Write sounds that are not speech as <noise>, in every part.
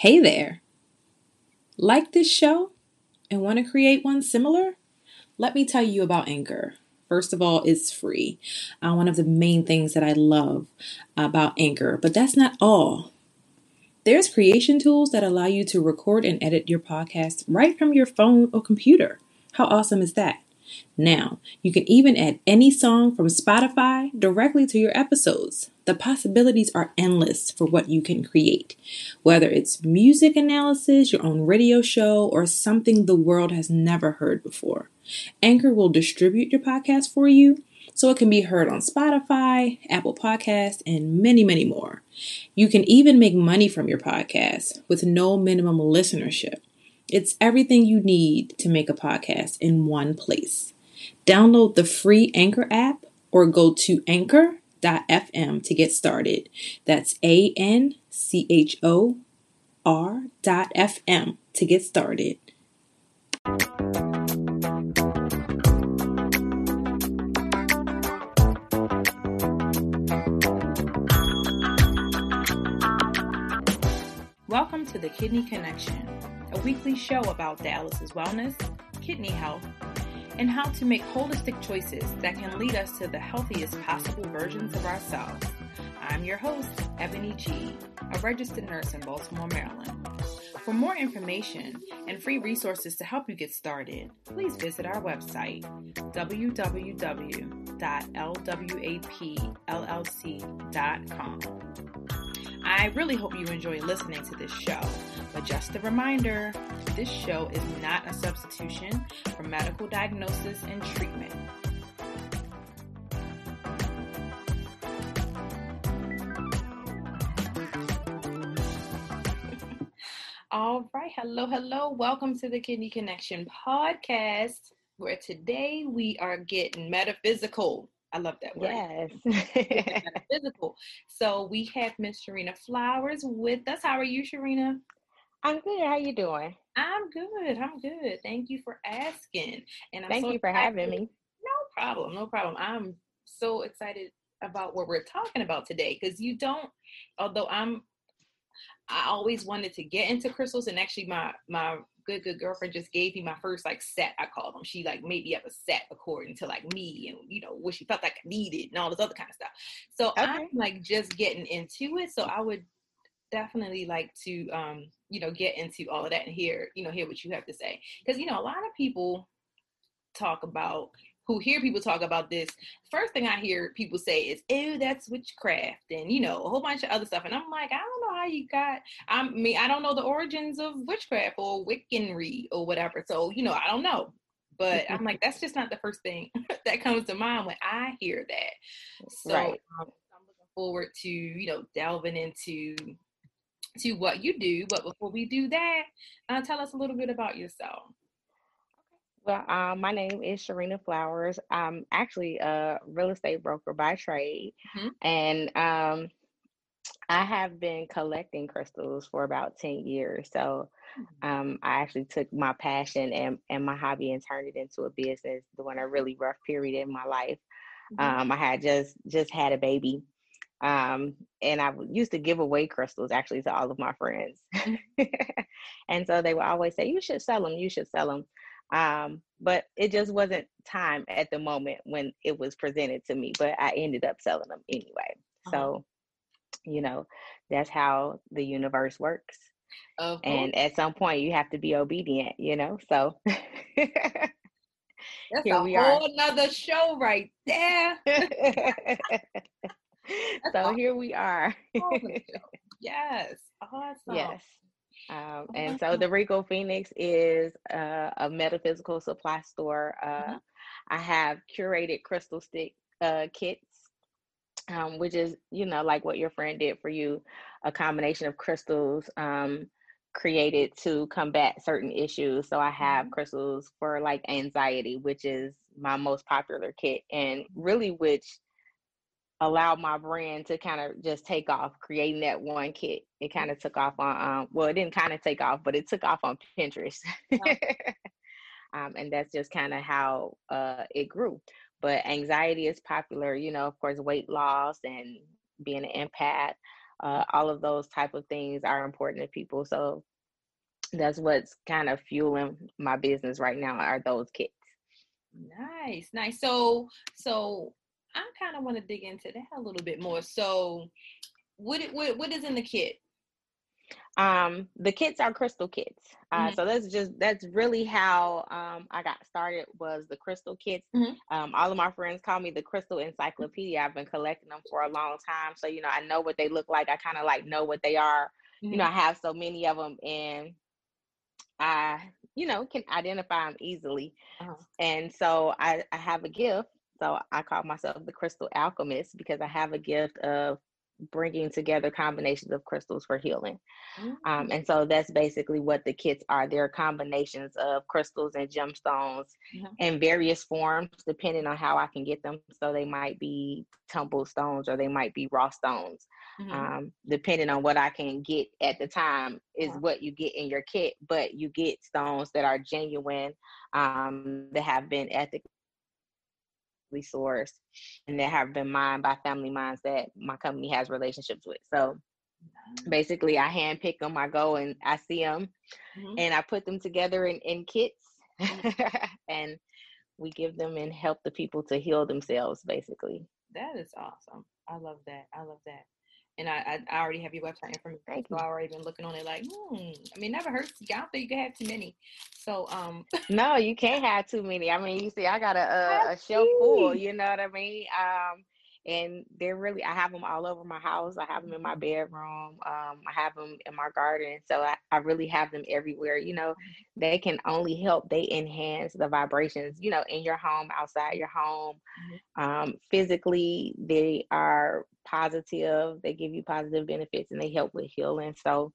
Hey there! Like this show and want to create one similar? Let me tell you about Anchor. First of all, it's free. Uh, one of the main things that I love about Anchor, but that's not all. There's creation tools that allow you to record and edit your podcast right from your phone or computer. How awesome is that? Now, you can even add any song from Spotify directly to your episodes. The possibilities are endless for what you can create. Whether it's music analysis, your own radio show, or something the world has never heard before, Anchor will distribute your podcast for you so it can be heard on Spotify, Apple Podcasts, and many, many more. You can even make money from your podcast with no minimum listenership. It's everything you need to make a podcast in one place. Download the free Anchor app or go to anchor.fm to get started. That's A N C H O R dot FM to get started. Welcome to the Kidney Connection a weekly show about Dallas's wellness, kidney health, and how to make holistic choices that can lead us to the healthiest possible versions of ourselves. I'm your host, Ebony G, a registered nurse in Baltimore, Maryland. For more information and free resources to help you get started, please visit our website, www.lwapllc.com. I really hope you enjoy listening to this show. But just a reminder this show is not a substitution for medical diagnosis and treatment. <laughs> All right. Hello, hello. Welcome to the Kidney Connection podcast, where today we are getting metaphysical. I love that word. Yes. <laughs> <laughs> physical. So we have Miss Sharina Flowers with us. How are you, Sharina? I'm good. How you doing? I'm good. I'm good. Thank you for asking. And I'm thank so you for having me. No problem. No problem. I'm so excited about what we're talking about today because you don't. Although I'm, I always wanted to get into crystals, and actually, my my good good girlfriend just gave me my first like set I called them. She like made me up a set according to like me and you know what she felt like I needed and all this other kind of stuff. So okay. I'm like just getting into it. So I would definitely like to um you know get into all of that and hear you know hear what you have to say because you know a lot of people talk about who hear people talk about this, first thing I hear people say is, "Oh, that's witchcraft," and you know a whole bunch of other stuff. And I'm like, I don't how you got. I mean, I don't know the origins of witchcraft or Wiccanry or whatever. So you know, I don't know. But I'm like, that's just not the first thing <laughs> that comes to mind when I hear that. So right. um, I'm looking forward to you know delving into to what you do. But before we do that, uh, tell us a little bit about yourself. Well, um, my name is Sharina Flowers. I'm actually a real estate broker by trade, mm-hmm. and um, I have been collecting crystals for about 10 years. So mm-hmm. um, I actually took my passion and, and my hobby and turned it into a business during a really rough period in my life. Mm-hmm. Um, I had just just had a baby. Um, and I used to give away crystals actually to all of my friends. <laughs> And so they would always say, You should sell them, you should sell them. Um, but it just wasn't time at the moment when it was presented to me, but I ended up selling them anyway. Uh-huh. So, you know, that's how the universe works. and at some point you have to be obedient, you know. So <laughs> That's Here a we whole are. another show right there. <laughs> so awesome. here we are. <laughs> yes. Awesome. Yes. Um, and so the Regal Phoenix is uh, a metaphysical supply store. Uh, mm-hmm. I have curated crystal stick uh, kits, um, which is, you know, like what your friend did for you, a combination of crystals um, created to combat certain issues. So I have mm-hmm. crystals for like anxiety, which is my most popular kit, and really which allowed my brand to kind of just take off creating that one kit. It kind of took off on um, well it didn't kind of take off but it took off on pinterest. <laughs> Um, and that's just kind of how uh, it grew but anxiety is popular you know of course weight loss and being an empath uh, all of those type of things are important to people. So that's what's kind of fueling my business right now are those kits. Nice, nice. So, so I kind of want to dig into that a little bit more. So, what what what is in the kit? Um, the kits are crystal kits. Uh, mm-hmm. So that's just that's really how um, I got started was the crystal kits. Mm-hmm. Um, all of my friends call me the crystal encyclopedia. I've been collecting them for a long time, so you know I know what they look like. I kind of like know what they are. Mm-hmm. You know, I have so many of them, and I you know can identify them easily. Uh-huh. And so I, I have a gift. So I call myself the crystal alchemist because I have a gift of bringing together combinations of crystals for healing. Mm-hmm. Um, and so that's basically what the kits are. They're combinations of crystals and gemstones mm-hmm. in various forms, depending on how I can get them. So they might be tumbled stones or they might be raw stones. Mm-hmm. Um, depending on what I can get at the time, is yeah. what you get in your kit. But you get stones that are genuine, um, that have been ethically sourced and that have been mined by family minds that my company has relationships with. So basically, I handpick them. I go and I see them, mm-hmm. and I put them together in, in kits, mm-hmm. <laughs> and we give them and help the people to heal themselves. Basically, that is awesome. I love that. I love that and I, I, already have your website information. Thank so I already been looking on it like, hmm. I mean, never hurts. I don't think you can have too many. So um No, you <laughs> can't have too many. I mean, you see, I got a a, a shelf full, you know what I mean? Um and they're really i have them all over my house i have them in my mm-hmm. bedroom um, i have them in my garden so I, I really have them everywhere you know they can only help they enhance the vibrations you know in your home outside your home mm-hmm. um, physically they are positive they give you positive benefits and they help with healing so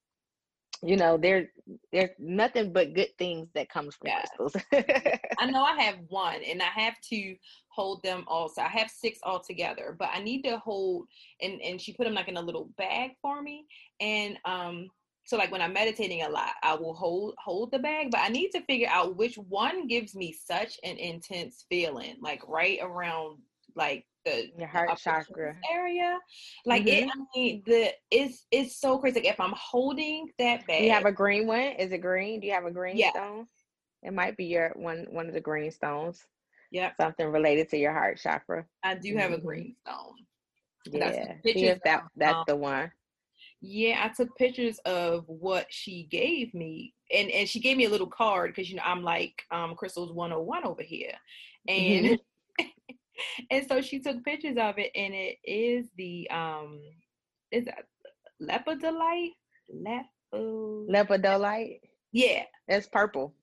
you know there there's nothing but good things that comes from yeah. crystals <laughs> i know i have one and i have to hold them also i have six altogether but i need to hold and and she put them like in a little bag for me and um so like when i'm meditating a lot i will hold hold the bag but i need to figure out which one gives me such an intense feeling like right around like the your heart chakra area. Like mm-hmm. it, I mean, the it's it's so crazy. Like if I'm holding that bag, you have a green one. Is it green? Do you have a green yeah. stone? It might be your one one of the green stones. Yeah, something related to your heart chakra. I do have mm-hmm. a green stone. Yeah, pictures that that's um, the one. Yeah, I took pictures of what she gave me, and and she gave me a little card because you know I'm like um Crystals 101 over here, and. Mm-hmm. <laughs> <laughs> <laughs> and so she took pictures of it, and it is the um, is that lepidolite? Lepo. Lepidolite. Yeah, it's purple.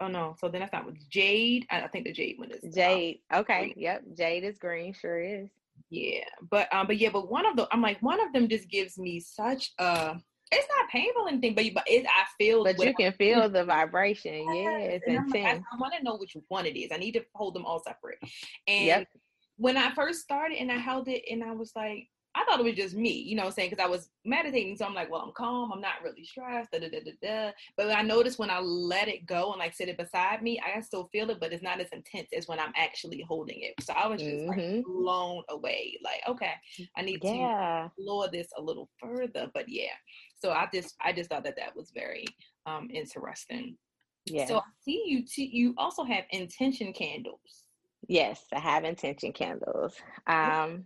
Oh no, so then that's not jade. I, think the jade one is um, jade. Um, okay, green. yep, jade is green. Sure is. Yeah, but um, but yeah, but one of the I'm like one of them just gives me such a it's not painful or anything, but, but it, I feel. But you can feel the vibration. Yeah, it's intense. I, I want to know which one it is. I need to hold them all separate. And yep. when I first started and I held it and I was like, I thought it was just me, you know what I'm saying? Because I was meditating. So I'm like, well, I'm calm. I'm not really stressed. Da, da, da, da, da. But I noticed when I let it go and like sit it beside me, I still feel it, but it's not as intense as when I'm actually holding it. So I was just mm-hmm. like blown away. Like, okay, I need yeah. to lower this a little further. But yeah. So I just I just thought that that was very um interesting. Yeah. So I see you t- you also have intention candles. Yes, I have intention candles. Um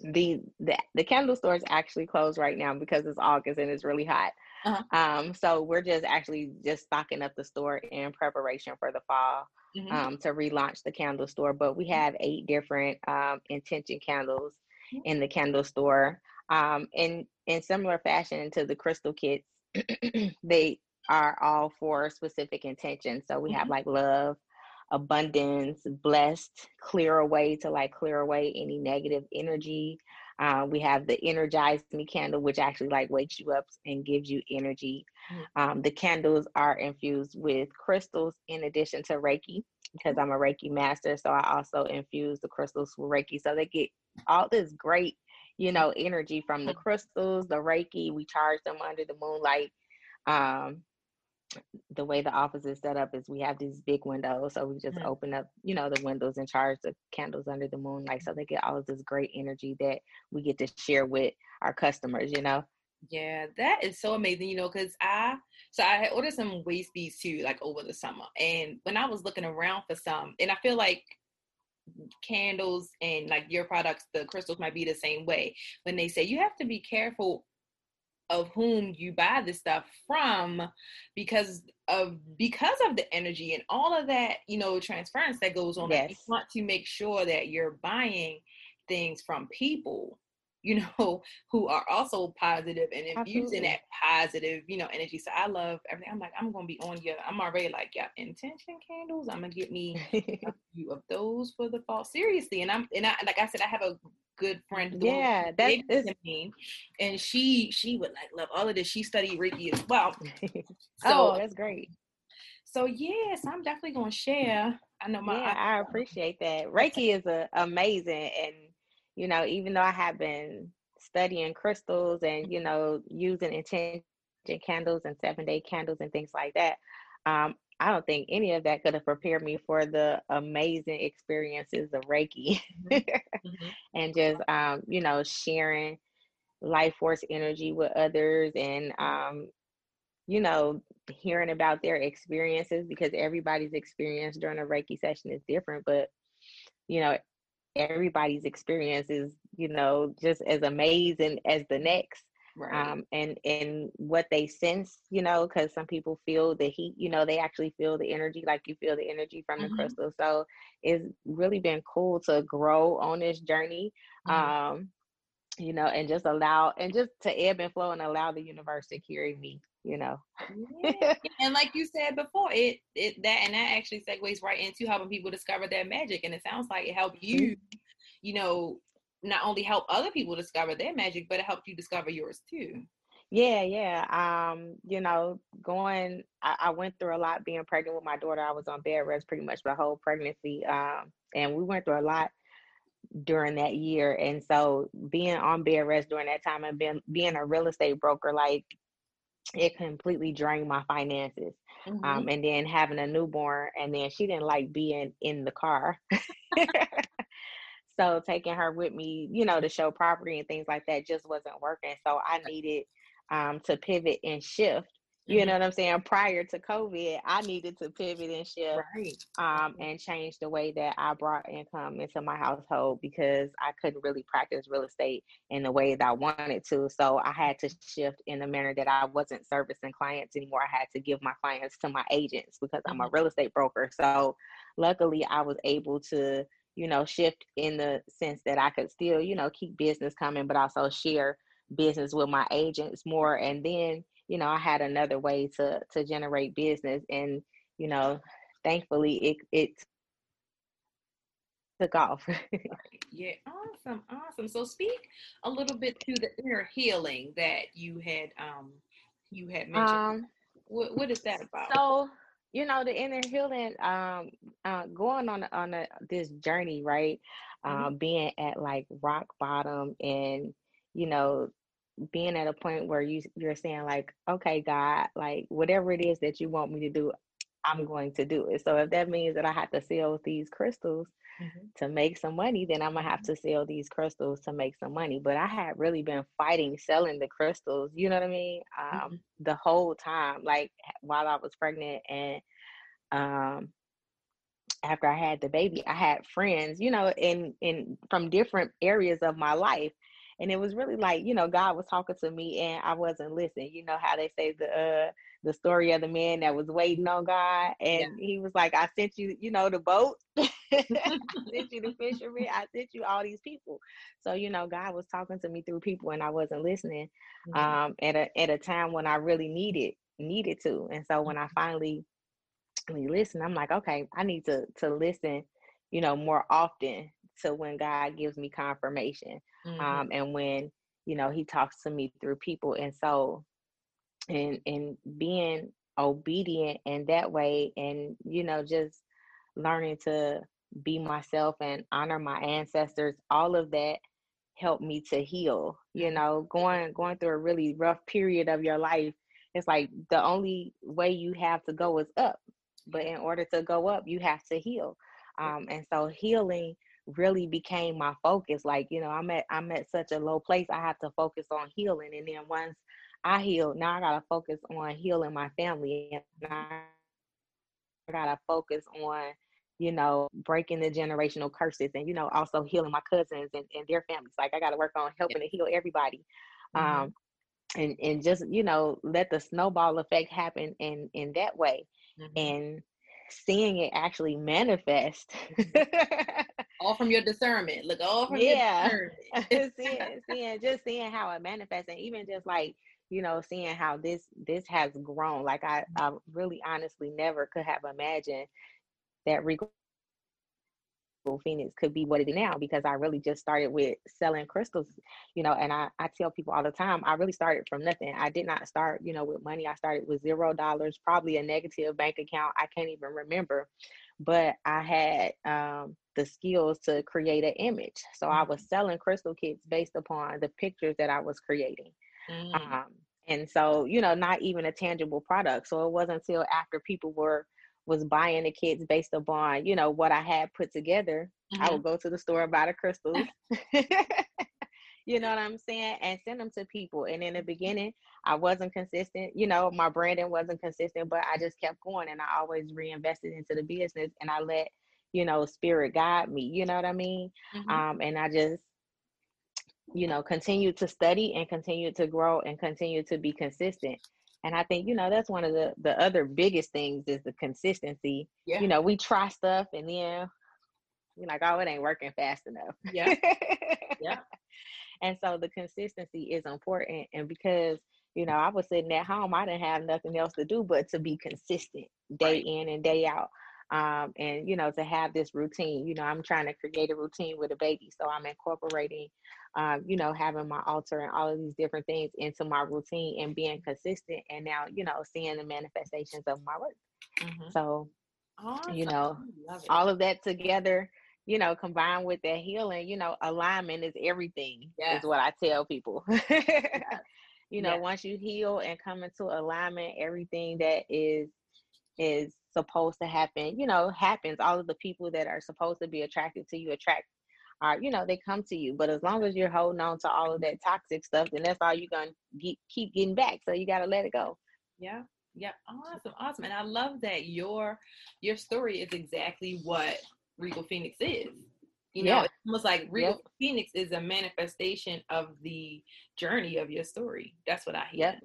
the, the the candle store is actually closed right now because it's August and it's really hot. Uh-huh. Um, so we're just actually just stocking up the store in preparation for the fall mm-hmm. um, to relaunch the candle store. But we have eight different um, intention candles mm-hmm. in the candle store. Um, in in similar fashion to the crystal kits, <clears throat> they are all for specific intentions. So we mm-hmm. have like love, abundance, blessed, clear away to like clear away any negative energy. Uh, we have the energize me candle, which actually like wakes you up and gives you energy. Mm-hmm. Um, the candles are infused with crystals in addition to Reiki because I'm a Reiki master. So I also infuse the crystals with Reiki. So they get all this great, you know, energy from the crystals, the Reiki. We charge them under the moonlight. Um, the way the office is set up is we have these big windows. So we just mm-hmm. open up, you know, the windows and charge the candles under the moonlight. So they get all of this great energy that we get to share with our customers, you know? Yeah, that is so amazing, you know, because I so I ordered some waist beads too, like over the summer. And when I was looking around for some, and I feel like candles and like your products, the crystals might be the same way. When they say you have to be careful of whom you buy this stuff from because of because of the energy and all of that you know transference that goes on yes. you want to make sure that you're buying things from people you know, <laughs> who are also positive and infusing that positive, you know, energy. So I love everything. I'm like, I'm gonna be on you. I'm already like, yeah, intention candles. I'm gonna get me a <laughs> few of those for the fall. Seriously, and I'm and I like I said, I have a good friend. Yeah, that is me, and she she would like love all of this. She studied Reiki as well. <laughs> Oh, so oh, that's great. So yes, I'm definitely gonna share. I know my. Yeah, I, I appreciate that. Reiki is a, amazing and you know, even though I have been studying crystals and, you know, using intention candles and seven day candles and things like that, um, I don't think any of that could have prepared me for the amazing experiences of Reiki mm-hmm. mm-hmm. <laughs> and just, um, you know, sharing life force energy with others and, um, you know, hearing about their experiences because everybody's experience during a Reiki session is different. But, you know, everybody's experience is you know just as amazing as the next right. um and and what they sense you know because some people feel the heat you know they actually feel the energy like you feel the energy from the mm-hmm. crystal so it's really been cool to grow on this journey mm-hmm. um you know and just allow and just to ebb and flow and allow the universe to carry me you know <laughs> yeah. and like you said before it it that and that actually segues right into helping people discover their magic and it sounds like it helped mm-hmm. you you know not only help other people discover their magic but it helped you discover yours too yeah yeah um you know going I, I, went through a lot being pregnant with my daughter i was on bed rest pretty much the whole pregnancy um and we went through a lot during that year and so being on bed rest during that time and being being a real estate broker like it completely drained my finances. Mm-hmm. Um, and then having a newborn, and then she didn't like being in the car. <laughs> <laughs> so taking her with me, you know, to show property and things like that just wasn't working. So I needed um, to pivot and shift you know what I'm saying? Prior to COVID, I needed to pivot and shift right. um, and change the way that I brought income into my household because I couldn't really practice real estate in the way that I wanted to. So I had to shift in a manner that I wasn't servicing clients anymore. I had to give my clients to my agents because I'm a mm-hmm. real estate broker. So luckily, I was able to, you know, shift in the sense that I could still, you know, keep business coming, but also share business with my agents more. And then you know, I had another way to to generate business, and you know, thankfully it it took off. <laughs> yeah, awesome, awesome. So speak a little bit to the inner healing that you had um you had mentioned. Um, what what is that about? So you know the inner healing um uh, going on on a, this journey right mm-hmm. um being at like rock bottom and you know being at a point where you you're saying like okay god like whatever it is that you want me to do i'm going to do it so if that means that i have to sell these crystals mm-hmm. to make some money then i'm gonna have mm-hmm. to sell these crystals to make some money but i had really been fighting selling the crystals you know what i mean um mm-hmm. the whole time like while i was pregnant and um after i had the baby i had friends you know in in from different areas of my life and it was really like you know god was talking to me and i wasn't listening you know how they say the uh the story of the man that was waiting on god and yeah. he was like i sent you you know the boat <laughs> i sent you the <laughs> fisherman i sent you all these people so you know god was talking to me through people and i wasn't listening mm-hmm. um at a at a time when i really needed needed to and so when i mm-hmm. finally listen i'm like okay i need to to listen you know more often to when God gives me confirmation mm-hmm. um, and when you know he talks to me through people and so and and being obedient in that way and you know just learning to be myself and honor my ancestors all of that helped me to heal you mm-hmm. know going going through a really rough period of your life it's like the only way you have to go is up. But in order to go up, you have to heal. Um, and so healing really became my focus. Like, you know, I'm at I'm at such a low place. I have to focus on healing. And then once I heal, now I gotta focus on healing my family. And I gotta focus on, you know, breaking the generational curses and, you know, also healing my cousins and, and their families. Like I gotta work on helping to heal everybody. Mm-hmm. Um and and just, you know, let the snowball effect happen in in that way. Mm-hmm. And seeing it actually manifest. <laughs> all from your discernment. Look, all from yeah. your <laughs> seeing, seeing, just seeing how it manifests, and even just like you know, seeing how this this has grown. Like I, I really honestly never could have imagined that Phoenix could be what it is now because I really just started with selling crystals, you know, and I, I tell people all the time, I really started from nothing. I did not start, you know, with money. I started with zero dollars, probably a negative bank account. I can't even remember, but I had um, the skills to create an image. So I was mm-hmm. selling crystal kits based upon the pictures that I was creating. Mm. Um, and so, you know, not even a tangible product. So it wasn't until after people were was buying the kits based upon, you know, what I had put together. Mm-hmm. I would go to the store and buy the crystals. <laughs> <laughs> you know what I'm saying? And send them to people. And in the beginning, I wasn't consistent. You know, my branding wasn't consistent, but I just kept going and I always reinvested into the business and I let, you know, spirit guide me. You know what I mean? Mm-hmm. Um, and I just, you know, continue to study and continue to grow and continue to be consistent. And I think, you know, that's one of the the other biggest things is the consistency. Yeah. You know, we try stuff and then we're like, oh, it ain't working fast enough. Yeah. yeah. <laughs> And so the consistency is important. And because, you know, I was sitting at home, I didn't have nothing else to do but to be consistent day right. in and day out. Um, and you know to have this routine you know i'm trying to create a routine with a baby so i'm incorporating um, you know, having my altar and all of these different things into my routine and being consistent and now, you know, seeing the manifestations of my work. Mm-hmm. So, awesome. you know, all of that together, you know, combined with that healing, you know, alignment is everything, yes. is what I tell people. yes. <laughs> You know, yes. once you heal and come into alignment, everything that is is supposed to happen, you know, happens. All of the people that are supposed to be attracted to you attract are, you know, they come to you. But as long as you're holding on to all of that toxic stuff, then that's all you're gonna get, keep getting back. So you gotta let it go. Yeah. Yeah. Awesome. Awesome. And I love that your your story is exactly what Regal Phoenix is. You know, yeah. it's almost like Regal yep. Phoenix is a manifestation of the journey of your story. That's what I hear. Yep.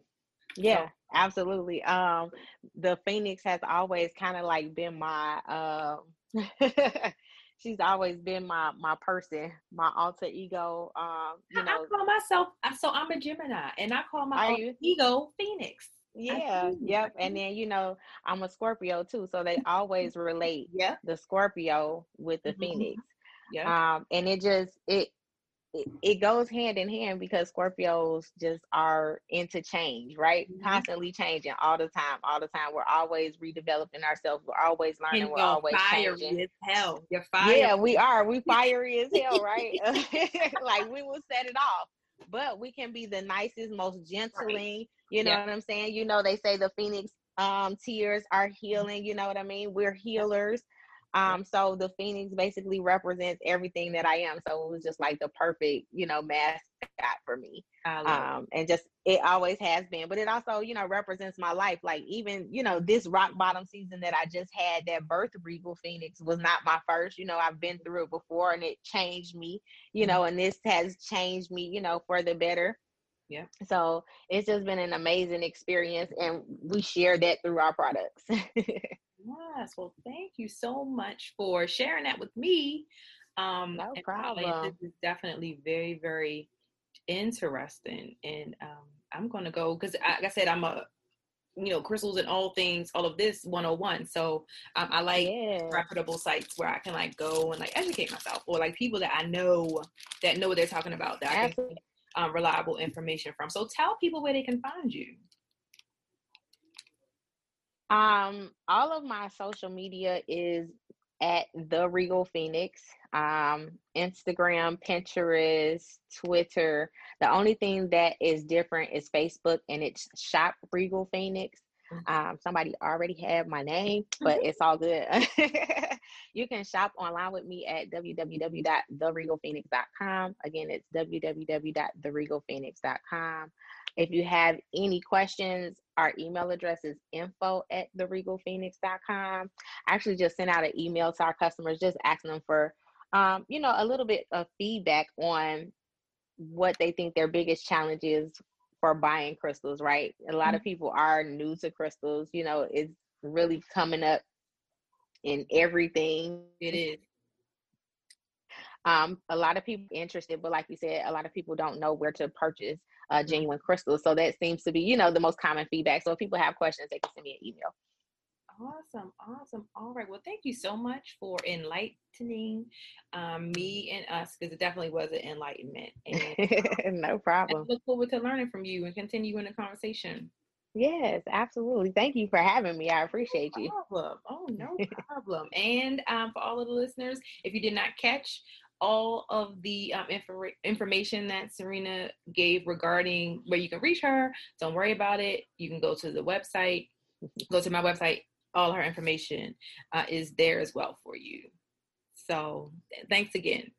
Yeah, so. absolutely. Um, the Phoenix has always kind of like been my um <laughs> she's always been my my person, my alter ego. Um, you know, I call myself so I'm a Gemini, and I call my alter ego Phoenix. Yeah, yep. And then you know I'm a Scorpio too, so they always relate <laughs> yeah. the Scorpio with the mm-hmm. Phoenix. Yeah. Um, and it just it it, goes hand in hand because Scorpios just are into change, right? Mm-hmm. Constantly changing all the time, all the time. We're always redeveloping ourselves. We're always learning. And we're always fiery changing. as hell. You're fire. Yeah, we are. We <laughs> fiery as hell, right? <laughs> like we will set it off. But we can be the nicest, most gentling. Right. You know what I'm saying? You know, they say the phoenix um tears are healing. You know what I mean? We're healers. Um, so the Phoenix basically represents everything that I am. So it was just like the perfect, you know, mascot for me. Um, and just it always has been. But it also, you know, represents my life. Like even, you know, this rock bottom season that I just had, that birth regal Phoenix was not my first. You know, I've been through it before and it changed me, you know, mm-hmm. and this has changed me, you know, for the better. Yeah. So it's just been an amazing experience and we share that through our products. <laughs> Yes. Well, thank you so much for sharing that with me. Um, no problem. This is definitely very, very interesting. And um, I'm going to go because, like I said, I'm a you know crystals and all things all of this 101 so um, i like yeah. reputable sites where i can like go and like educate myself or like people that i know that know what they're talking about that Absolutely. i can um, reliable information from so tell people where they can find you um, all of my social media is at the Regal Phoenix. Um, Instagram, Pinterest, Twitter. The only thing that is different is Facebook, and it's Shop Regal Phoenix. Mm-hmm. Um, somebody already had my name, but mm-hmm. it's all good. <laughs> you can shop online with me at www.theregalphoenix.com. Again, it's www.theregalphoenix.com. If you have any questions, our email address is info at theregalphoenix.com. I actually just sent out an email to our customers just asking them for um, you know, a little bit of feedback on what they think their biggest challenge is for buying crystals, right? A lot of mm-hmm. people are new to crystals, you know, it's really coming up in everything. It is. Um, a lot of people interested, but like you said, a lot of people don't know where to purchase uh, genuine crystals. So that seems to be, you know, the most common feedback. So if people have questions, they can send me an email. Awesome, awesome. All right. Well, thank you so much for enlightening um, me and us because it definitely was an enlightenment. And, <laughs> no problem. I look forward to learning from you and continuing the conversation. Yes, absolutely. Thank you for having me. I appreciate no you. Problem. Oh, no <laughs> problem. and um, for all of the listeners, if you did not catch all of the um, infor- information that Serena gave regarding where you can reach her, don't worry about it. You can go to the website, go to my website, all her information uh, is there as well for you. So thanks again.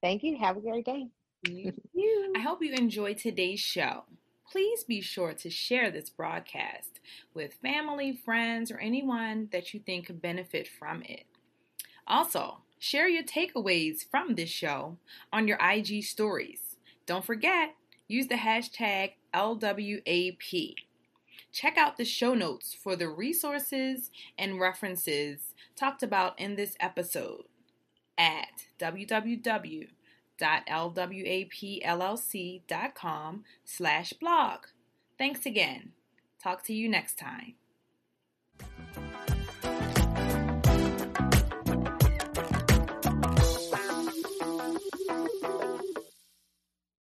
Thank you. Have a great day. <laughs> I hope you enjoyed today's show. Please be sure to share this broadcast with family, friends, or anyone that you think could benefit from it. Also, share your takeaways from this show on your IG stories. Don't forget, use the hashtag LWAP. Check out the show notes for the resources and references talked about in this episode at www.lwapllc.com slash blog. Thanks again. Talk to you next time.